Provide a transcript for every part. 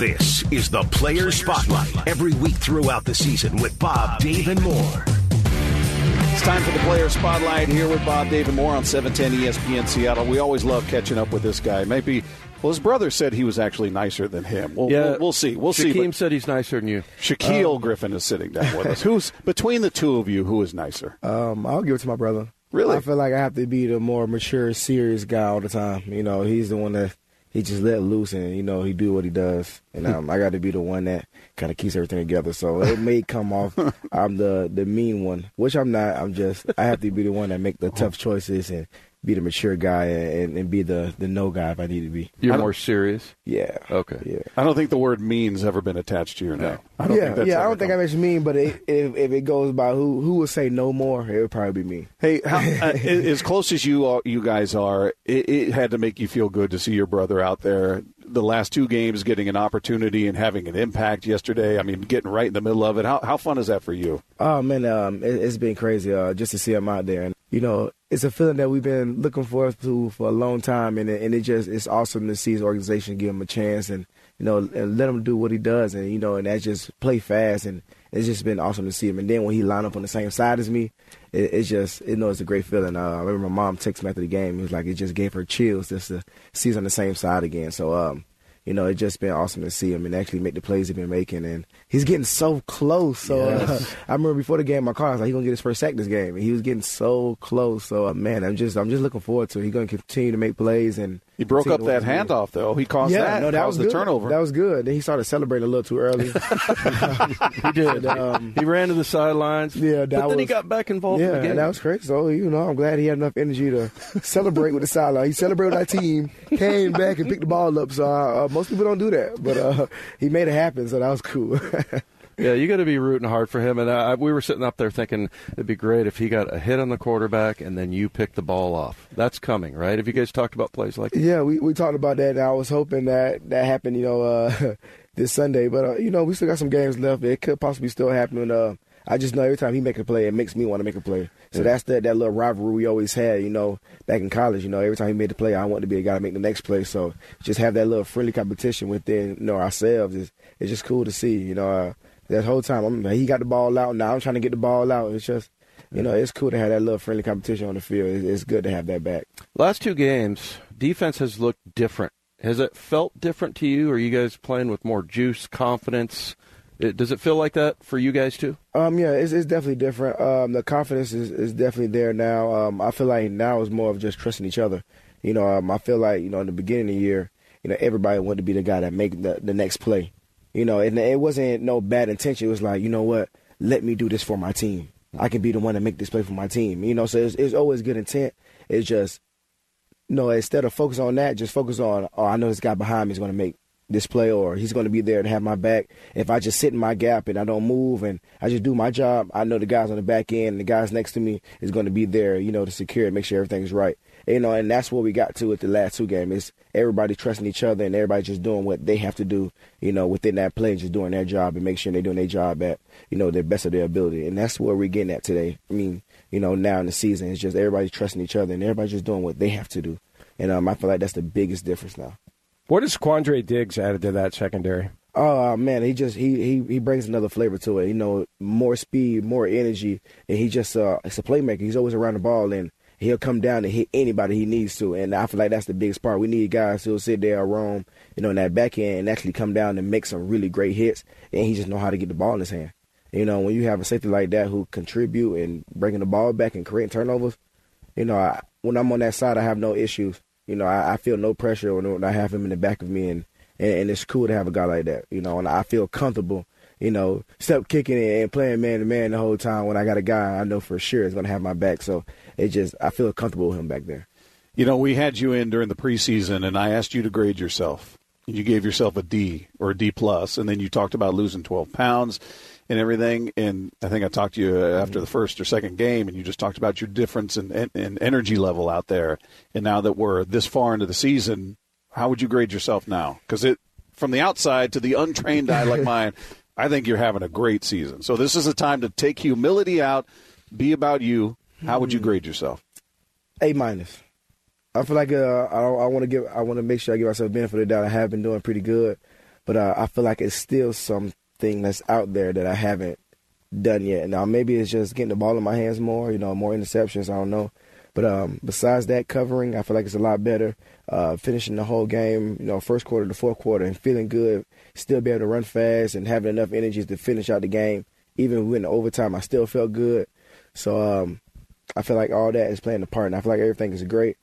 This is the Player Spotlight. Every week throughout the season with Bob, Dave, and Moore. It's time for the Player Spotlight here with Bob, Dave, and Moore on 710 ESPN Seattle. We always love catching up with this guy. Maybe, well, his brother said he was actually nicer than him. We'll, Yeah, we'll, we'll see. We'll see. Shaquem said he's nicer than you. Shaquill Griffin is sitting down with us. Who's between the two of you? Who is nicer? Um, I'll give it to my brother. Really? I feel like I have to be the more mature, serious guy all the time. You know, he's the one that he just let loose and you know he do what he does, and um, I got to be the one that kind of keeps everything together. So it may come off I'm the the mean one, which I'm not. I'm just I have to be the one that make the tough choices and be the mature guy and, and be the the no guy if I need to be. You're more serious. Yeah. Okay. Yeah. I don't think the word mean's ever been attached to your name. I don't yeah, think that's yeah. I ever don't think come- I makes mean, but it, if if it goes by who who would say no more, it would probably be me. Hey, how, uh, as close as you are, you guys are, it, it had to make you feel good to see your brother out there. The last two games, getting an opportunity and having an impact yesterday. I mean, getting right in the middle of it. How how fun is that for you? Oh man, um, it, it's been crazy uh, just to see him out there, and you know, it's a feeling that we've been looking forward to for a long time, and it, and it just it's awesome to see his organization give him a chance, and you know, and let him do what he does, and you know, and that just play fast, and it's just been awesome to see him. And then when he lined up on the same side as me, it, it's just you know, it's a great feeling. Uh, I remember my mom texted me after the game, it was like it just gave her chills just to see us on the same side again. So um, you know, it's just been awesome to see him and actually make the plays he's been making. And he's getting so close. So uh, I remember before the game, my car I was like, he's gonna get his first sack this game, and he was getting so close. So uh, man, I'm just I'm just looking forward to. it. He's gonna continue to make plays and. He broke up that to win. handoff though. He caused Yeah, that. no, that caused was the good. turnover. That was good. Then he started celebrating a little too early. He did. um, he ran to the sidelines. Yeah, but that then he got back involved in Yeah, the game. and that was great. So you know, I'm glad he had enough energy to celebrate with the sideline. He celebrated with our team, came back and picked the ball up. So uh, uh, most people don't do that, but uh, he made it happen. So that was cool. Yeah, you got to be rooting hard for him. And uh, we were sitting up there thinking it'd be great if he got a hit on the quarterback and then you pick the ball off. That's coming, right? Have you guys talked about plays like that? yeah, we, we talked about that, and I was hoping that that happened. You know, uh, this Sunday, but uh, you know, we still got some games left. It could possibly still happen. Uh, I just know every time he make a play, it makes me want to make a play. So that's that that little rivalry we always had. You know, back in college. You know, every time he made the play, I want to be a guy to make the next play. So just have that little friendly competition within you know ourselves is it's just cool to see. You know, uh, that whole time I'm, he got the ball out. Now I'm trying to get the ball out. It's just. You know, it's cool to have that little friendly competition on the field. It's, it's good to have that back. Last two games, defense has looked different. Has it felt different to you? Are you guys playing with more juice, confidence? It, does it feel like that for you guys too? Um, yeah, it's, it's definitely different. Um, the confidence is, is definitely there now. Um, I feel like now is more of just trusting each other. You know, um, I feel like you know in the beginning of the year, you know, everybody wanted to be the guy that make the, the next play. You know, and it wasn't no bad intention. It was like, you know what, let me do this for my team. I can be the one to make this play for my team. You know, so it's, it's always good intent. It's just, you know, instead of focus on that, just focus on, oh, I know this guy behind me is going to make this play or he's going to be there to have my back. If I just sit in my gap and I don't move and I just do my job, I know the guys on the back end and the guys next to me is going to be there, you know, to secure it, make sure everything's right. You know, and that's what we got to with the last two games. Everybody trusting each other and everybody just doing what they have to do, you know, within that play, just doing their job and make sure they're doing their job at, you know, the best of their ability. And that's where we're getting at today. I mean, you know, now in the season, it's just everybody trusting each other and everybody just doing what they have to do. And um, I feel like that's the biggest difference now. What does Quandre Diggs added to that secondary? Oh man, he just he he he brings another flavor to it. You know, more speed, more energy, and he just uh, it's a playmaker. He's always around the ball, and he'll come down and hit anybody he needs to. And I feel like that's the biggest part. We need guys who'll sit there roam, you know, in that back end and actually come down and make some really great hits. And he just know how to get the ball in his hand. You know, when you have a safety like that who contribute and bringing the ball back and creating turnovers, you know, I, when I'm on that side, I have no issues. You know, I, I feel no pressure when, I have him in the back of me, and, and and it's cool to have a guy like that. You know, and I feel comfortable. You know, step kicking and, playing man to man the whole time. When I got a guy I know for sure is going to have my back, so it just I feel comfortable with him back there. You know, we had you in during the preseason, and I asked you to grade yourself. And you gave yourself a D or a D plus, and then you talked about losing 12 pounds and everything. And I think I talked to you after the first or second game, and you just talked about your difference in, in, in energy level out there. And now that we're this far into the season, how would you grade yourself now? Because it, from the outside to the untrained eye like mine, I think you're having a great season. So this is a time to take humility out, be about you. How would you grade yourself? A minus. I feel like uh, I, I want to give I want to make sure I give myself benefit of the doubt. I have been doing pretty good, but uh, I feel like it's still something that's out there that I haven't done yet. Now maybe it's just getting the ball in my hands more, you know, more interceptions. I don't know. But um, besides that covering, I feel like it's a lot better. Uh, finishing the whole game, you know, first quarter to fourth quarter, and feeling good, still be able to run fast and having enough energy to finish out the game. Even when overtime, I still felt good. So um, I feel like all that is playing a part, and I feel like everything is great.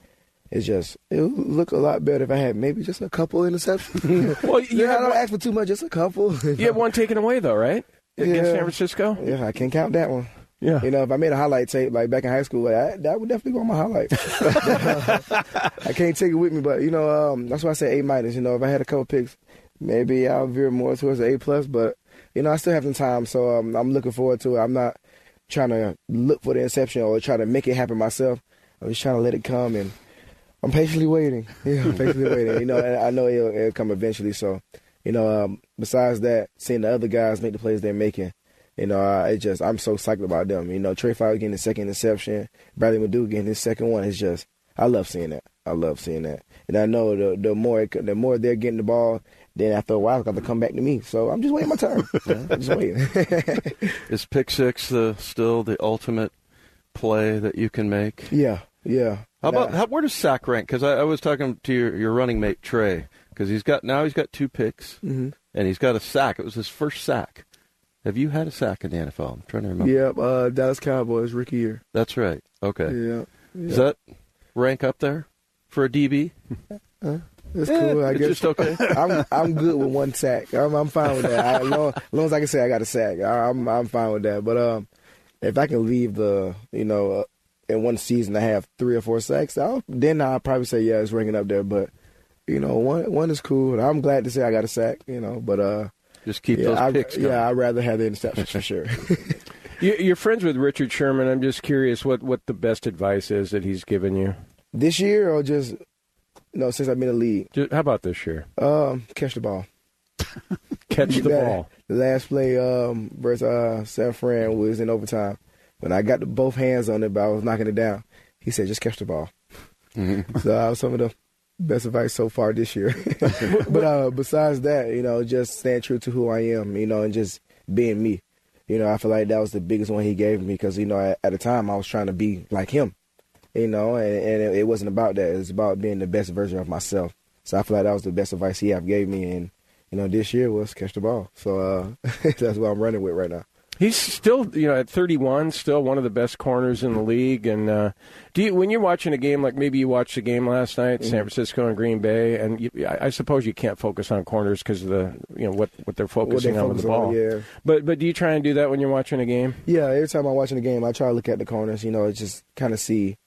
It's just it would look a lot better if I had maybe just a couple interceptions. Well, you yeah, I don't one- ask for too much, just a couple. You had one taken away though, right? Against Yeah. San Francisco. Yeah, I can't count that one. Yeah. You know, if I made a highlight tape like back in high school, I, that would definitely go on my highlight. I can't take it with me, but you know, um, that's why I say A minus. You know, if I had a couple picks, maybe I'll veer more towards the A plus. But you know, I still have some time, so um, I'm looking forward to it. I'm not trying to look for the inception or try to make it happen myself. I'm just trying to let it come, and I'm patiently waiting. Yeah, I'm patiently waiting. You know, and I know it'll, it'll come eventually. So, you know, um, besides that, seeing the other guys make the plays they're making. You know, uh, it just I'm so psyched about them. You know, Trey Flowers getting his second interception, Bradley McDougald getting his second one. It's just I love seeing that. I love seeing that, and I know the the more it, the more they're getting the ball, then after a while it's got to come back to me. So I'm just waiting my turn. I'm just waiting. Is pick six the, still the ultimate play that you can make? yeah, yeah. How about how, where does sack rank? Because I, I was talking to your, your running mate Trey because he's got now he's got two picks Mm-hmm. and he's got a sack. It was his first sack. Have you had a sack in the NFL? I'm trying to remember. Yep, uh, Dallas Cowboys rookie year. That's right. Okay. Yeah, Does that rank up there for a DB? it's cool. I guess just okay. I'm I'm good with one sack. I'm, I'm fine with that. I, as, long, as long as I can say I got a sack, I, I'm I'm fine with that. But um, if I can leave the you know uh, in one season I have three or four sacks, I'll, then I'll probably say yeah, it's ranking up there. But you know, one one is cool. And I'm glad to say I got a sack. You know, but uh, Just keep yeah, those I, picks coming. yeah, I'd rather have the interceptions for sure. You, you're friends with Richard Sherman. I'm just curious what, what the best advice is that he's given you. this year or just no, since I've been in the league, Ju- How about this year? um, catch the ball. Catch the ball. The last play um, versus uh, San Fran was in overtime. When I got both hands on it, but I was knocking it down. He said, "Just catch the ball." Mm-hmm. so that was some of the best advice so far this year. but uh, besides that, you know, just staying true to who I am, you know, and just being me. You know, I feel like that was the biggest one he gave me because you know at, at the time I was trying to be like him. You know, and, and it, it wasn't about that. It was about being the best version of myself. So I feel like that was the best advice he ever gave me, and you know, this year was catch the ball. So uh, that's what I'm running with right now. He's still, you know, at 31, still one of the best corners in the league. And uh, do you, when you're watching a game, like maybe you watched the game last night, San Francisco and Green Bay, and you, I, I suppose you can't focus on corners because of the, you know, what what they're What they focusing on with the ball. on, yeah. But but do you try and do that when you're watching a game? Yeah, every time I'm watching a game, I try to look at the corners, you know, just kind of see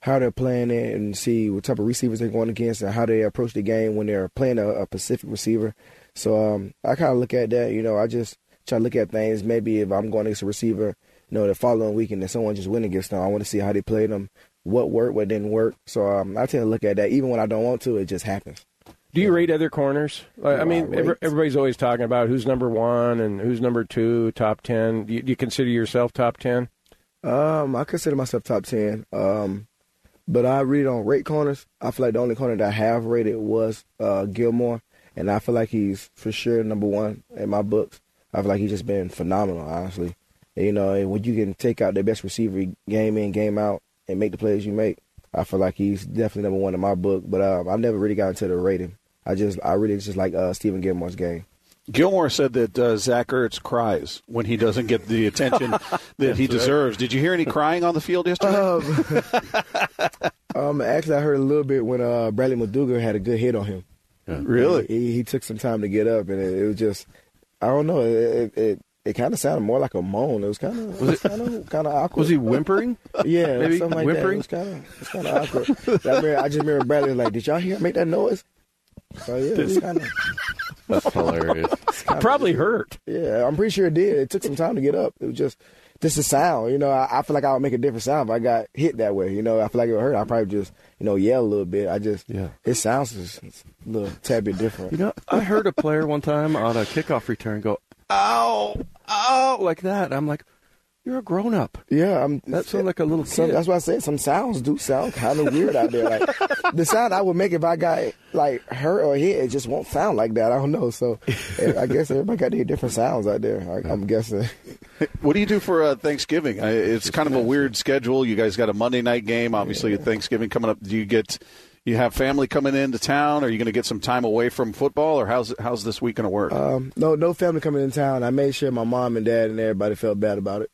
how they're playing it and see what type of receivers they're going against and how they approach the game when they're playing a, a Pacific receiver. So um, I kind of look at that, you know, I just try to look at things. Maybe if I'm going against a receiver, you know, the following week and someone just win against them, I want to see how they played them, what worked, what didn't work. So um, I tend to look at that. Even when I don't want to, it just happens. Do you rate other corners? Like, I mean, I everybody's always talking about who's number one and who's number two, top 10. Do you, do you consider yourself top 10? Um, I consider myself top ten. Um, but I really don't rate corners. I feel like the only corner that I have rated was uh, Gilmore, and I feel like he's for sure number one in my books. I feel like he's just been phenomenal, honestly. And, you know, and when you can take out the best receiver game in, game out, and make the plays you make, I feel like he's definitely number one in my book. But um, I never really got into the rating. I just, I really just like uh, Stephon Gilmore's game. Gilmore said that uh, Zach Ertz cries when he doesn't get the attention that he deserves. Did you hear any crying on the field yesterday? Um, actually, I heard a little bit when uh, Bradley McDougald had a good hit on him. really? He, he took some time to get up, and it, it was just, I don't know, it it, it, it kind of sounded more like a moan. It was kind of, was kind of, kind of awkward. Was he whimpering? Yeah, maybe something like whimpering? that. It was kind of, it's kind of awkward. I, remember, I just remember Bradley was like, "Did y'all hear make that noise?" So yeah, it was kind of, That's hilarious. Probably hurt. yeah. I'm pretty sure it did. It took some time to get up. It was just, just the sound. You know, I, I feel like I would make a different sound if I got hit that way. You know, I feel like it would hurt. I probably just, you know, yell a little bit. I just, Yeah. His sounds is a little tad bit different. You know, I heard a player one time on a kickoff return go, "Ow, ow," like that. I'm like, You're a grown up. Yeah, I'm. That sounds like a little Some, that's why I said some sounds do sound kind of weird out there. Like the sound I would make if I got like hurt or hit, it just won't sound like that. I don't know. So eh, I guess everybody got their different sounds out there. I, I'm guessing. What do you do for uh, Thanksgiving? I, it's kind of a weird schedule. You guys got a Monday night game, obviously Thanksgiving coming up. Do you get you have family coming into town? Are you going to get some time away from football, or how's how's this week going to work? Um, no, no family coming in town. I made sure my mom and dad and everybody felt bad about it.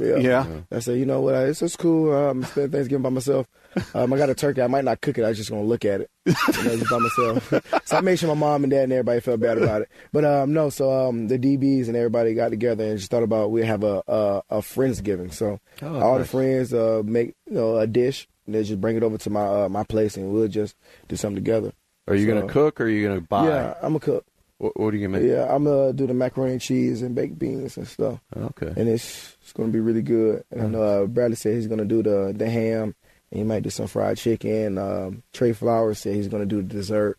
Yeah. Yeah. I said, you know what? It's, it's cool. Um, spend Thanksgiving by myself. Um, I got a turkey. I might not cook it. I was just gonna look at it, you know, just by myself. so I made sure my mom and dad and everybody felt bad about it. But um, no, so um, the DBs and everybody got together and just thought about we have a a, a friendsgiving. So Oh, all the friends uh, make you know a dish and they just bring it over to my uh, my place and we'll just do something together. Are you going to cook or are you going to buy? Yeah, I'm a cook. What, what are you going to make? Yeah, I'm gonna do the macaroni and cheese and baked beans and stuff, Okay. and it's it's gonna be really good. And I know uh, Bradley said he's gonna do the the ham, and he might do some fried chicken. Um, Trey Flowers said he's gonna do the dessert.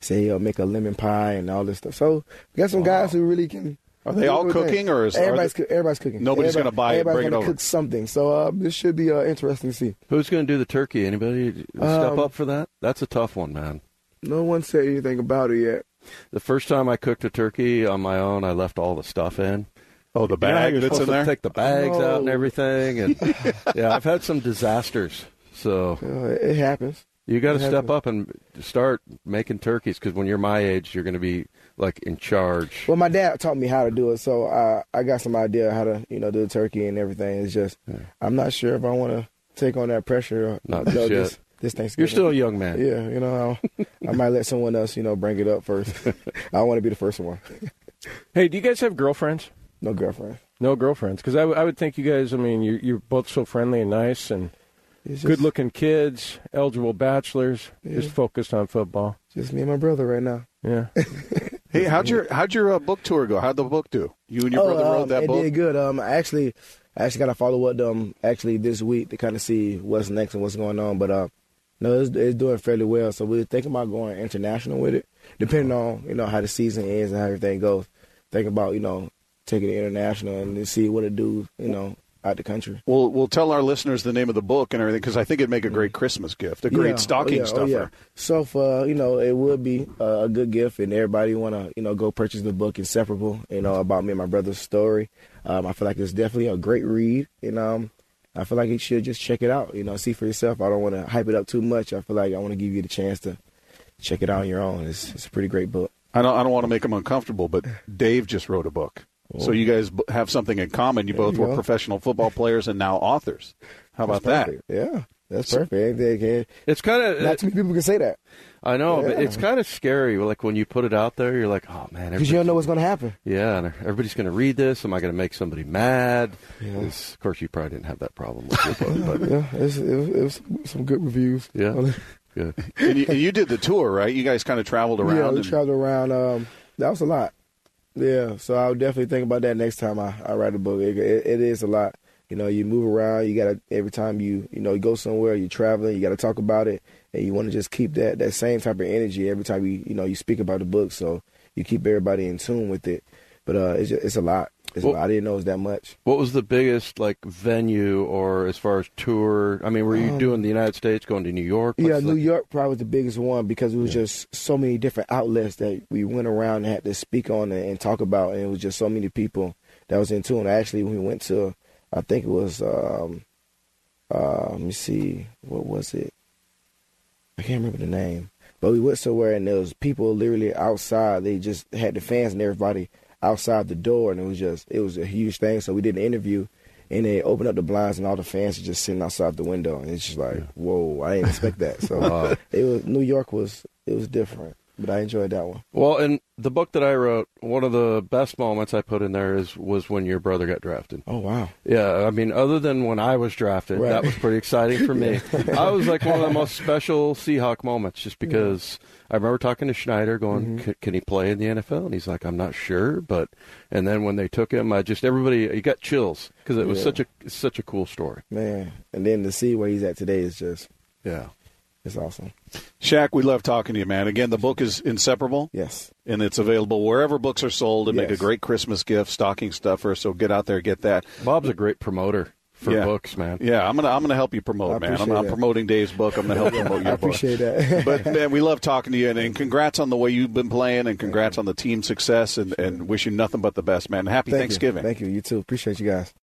Say he'll make a lemon pie and all this stuff. So we got some guys who really can. Are they all do everything. cooking, or is- are everybody's they- coo- everybody's cooking? Nobody's Everybody- gonna buy it Everybody's bring it gonna over. cook something. So uh, this should be uh, interesting to see. Who's going to do the turkey? Anybody step Um, up for that? That's a tough one, man. No one said anything about it yet. The first time I cooked a turkey on my own, I left all the stuff in. oh, the You bag you're that's supposed in to there. Take the bags out and everything, and yeah, I've had some disasters. So Uh, it happens. you got to step up and start making turkeys because when you're my age, you're going to be like in charge. Well, my dad taught me how to do it, so I I got some idea how to you know do the turkey and everything. It's just I'm not sure if I want to take on that pressure. Or, Not you know, just yet. This, this Thanksgiving. You're still a young man. yeah. You know, I'll, I might let someone else you know bring it up first. I don't want to be the first one. Hey, do you guys have girlfriends? No girlfriend. No girlfriends, because I, w- I would think you guys. I mean, you're, you're both so friendly and nice, and just, good-looking kids, eligible bachelors, just focused on football. Just me and my brother right now. Yeah. Hey, how'd your how'd your uh, book tour go? How'd the book do? You and your brother um, wrote that it book. did good. Um, I actually, I actually got to follow up them actually this week to kind of see what's next and what's going on. But uh, no, it's, it's doing fairly well. So we're thinking about going international with it, depending on you know how the season ends and how everything goes. Thinking about you know taking it international and see what it do you know out the country. We'll we'll tell our listeners the name of the book and everything because I think it'd make a great Christmas gift, a great Yeah. stocking oh, yeah. stuffer. Oh, yeah. So for you know, it would be uh, a good gift, and everybody want to you know go purchase the book Inseparable. You know about me and my brother's story. Um, I feel like it's definitely a great read, and um, I feel like you should just check it out. You know, see for yourself. I don't want to hype it up too much. I feel like I want to give you the chance to check it out on your own. It's it's a pretty great book. I don't I don't want to make them uncomfortable, but Dave just wrote a book, so oh. you guys b- have something in common. You both you were go. professional football players and now authors. How about that? Yeah, that's perfect. Anything can- It's kind of Not too many people can say that I know, but it's kind of scary. Like when you put it out there, you're like, oh man, because you don't know what's going to happen. Yeah, and everybody's going to read this. Am I going to make somebody mad? 'Cause, Of course, you probably didn't have that problem with your book, but Yeah, it's, it, was, it was some good reviews. yeah, good. and, you, and you did the tour, right? You guys kind of traveled around. Yeah, we and- traveled around. Um, that was a lot. Yeah, so I'll definitely think about that next time I, I write a book. It, it, it is a lot. You know, you move around. You gotta every time you you know you go somewhere, you're traveling. You got to talk about it, and you want to just keep that that same type of energy every time you you know you speak about the book. So you keep everybody in tune with it. But uh, it's just, it's a lot. It's Well- a lot. I didn't know it was that much. What was the biggest like venue or as far as tour? I mean, were you doing the United States, going to New York? Um, Yeah, What's New the- York probably was the biggest one because it was just so many different outlets that we went around and had to speak on and, and talk about, and it was just so many people that was in tune. Actually, when we went to, I think it was, um, uh, let me see, what was it? I can't remember the name, but we went somewhere and there was people literally outside. They just had the fans and everybody outside the door, and it was just it was a huge thing. So we did an interview. And they opened up the blinds, and all the fans are just sitting outside the window, and it's just like, whoa! I didn't expect that. So Wow. it was New York was it was different, but I enjoyed that one. Well, in the book that I wrote, one of the best moments I put in there is was when your brother got drafted. Oh wow! Yeah, I mean, other than when I was drafted, Right. that was pretty exciting for me. I was like one of the most special Seahawk moments, just because I remember talking to Schneider, going, Mm-hmm. "Can he play in the NFL?" And he's like, "I'm not sure," but and then when they took him, I just everybody you got chills because it was Yeah. such a such a cool story. Man, and then to see where he's at today is just Yeah, it's awesome. Shaq, we love talking to you, man. Again, the book is inseparable. Yes. And it's available wherever books are sold and make a great Christmas gift, stocking stuffer. So get out there, get that. Bob's a great promoter for Yeah. books, man. Yeah, I'm gonna I'm gonna help you promote, man. I'm, I'm promoting Dave's book. I'm gonna help promote I your book. I appreciate that. but man, we love talking to you, and, and congrats on the way you've been playing, and congrats on the team success, and, and wish you nothing but the best, man. Happy Thank Thanksgiving. You. Thank you. You too. Appreciate you guys.